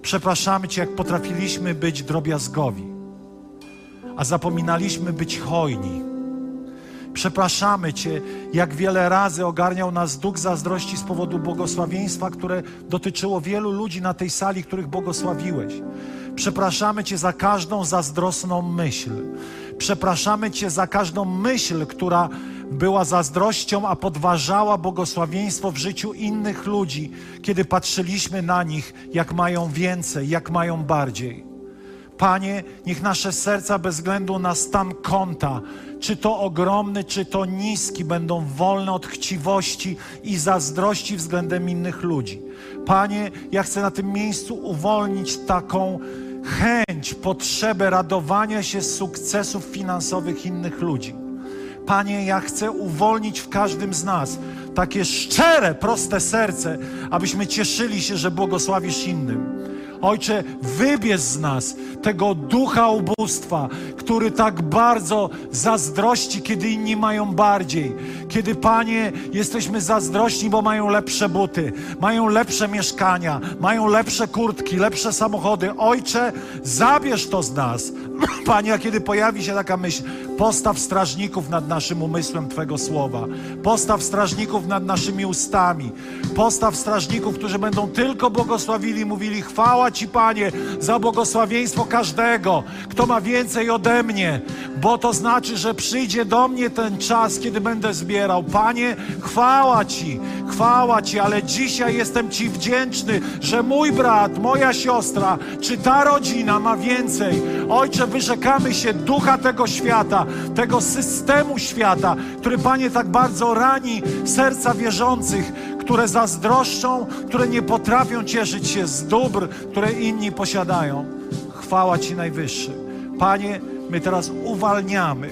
Przepraszamy Cię, jak potrafiliśmy być drobiazgowi, a zapominaliśmy być hojni. Przepraszamy Cię, jak wiele razy ogarniał nas duch zazdrości z powodu błogosławieństwa, które dotyczyło wielu ludzi na tej sali, których błogosławiłeś. Przepraszamy Cię za każdą zazdrosną myśl. Przepraszamy Cię za każdą myśl, która była zazdrością, a podważała błogosławieństwo w życiu innych ludzi, kiedy patrzyliśmy na nich, jak mają więcej, jak mają bardziej. Panie, niech nasze serca bez względu na stan konta, czy to ogromny, czy to niski, będą wolne od chciwości i zazdrości względem innych ludzi. Panie, ja chcę na tym miejscu uwolnić taką chęć, potrzebę radowania się z sukcesów finansowych innych ludzi. Panie, ja chcę uwolnić w każdym z nas takie szczere, proste serce, abyśmy cieszyli się, że błogosławisz innym. Ojcze, wybierz z nas tego ducha ubóstwa, który tak bardzo zazdrości, kiedy inni mają bardziej. Kiedy, Panie, jesteśmy zazdrośni, bo mają lepsze buty, mają lepsze mieszkania, mają lepsze kurtki, lepsze samochody. Ojcze, zabierz to z nas. Panie, a kiedy pojawi się taka myśl, postaw strażników nad naszym umysłem Twego słowa, postaw strażników nad naszymi ustami, postaw strażników, którzy będą tylko błogosławili mówili: Chwała Ci, Panie, za błogosławieństwo każdego, kto ma więcej ode mnie, bo to znaczy, że przyjdzie do mnie ten czas, kiedy będę zbierał. Panie, chwała Ci, chwała Ci, ale dzisiaj jestem Ci wdzięczny, że mój brat, moja siostra, czy ta rodzina ma więcej. Ojcze, wyrzekamy się ducha tego świata, tego systemu świata, który, Panie, tak bardzo rani serca wierzących, które zazdroszczą, które nie potrafią cieszyć się z dóbr, które inni posiadają. Chwała Ci Najwyższy. Panie, my teraz uwalniamy,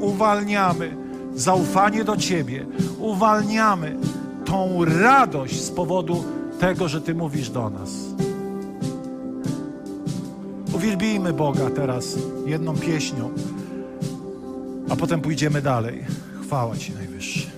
uwalniamy zaufanie do Ciebie, uwalniamy tą radość z powodu tego, że Ty mówisz do nas. Uwielbijmy Boga teraz jedną pieśnią, a potem pójdziemy dalej. Chwała Ci Najwyższy.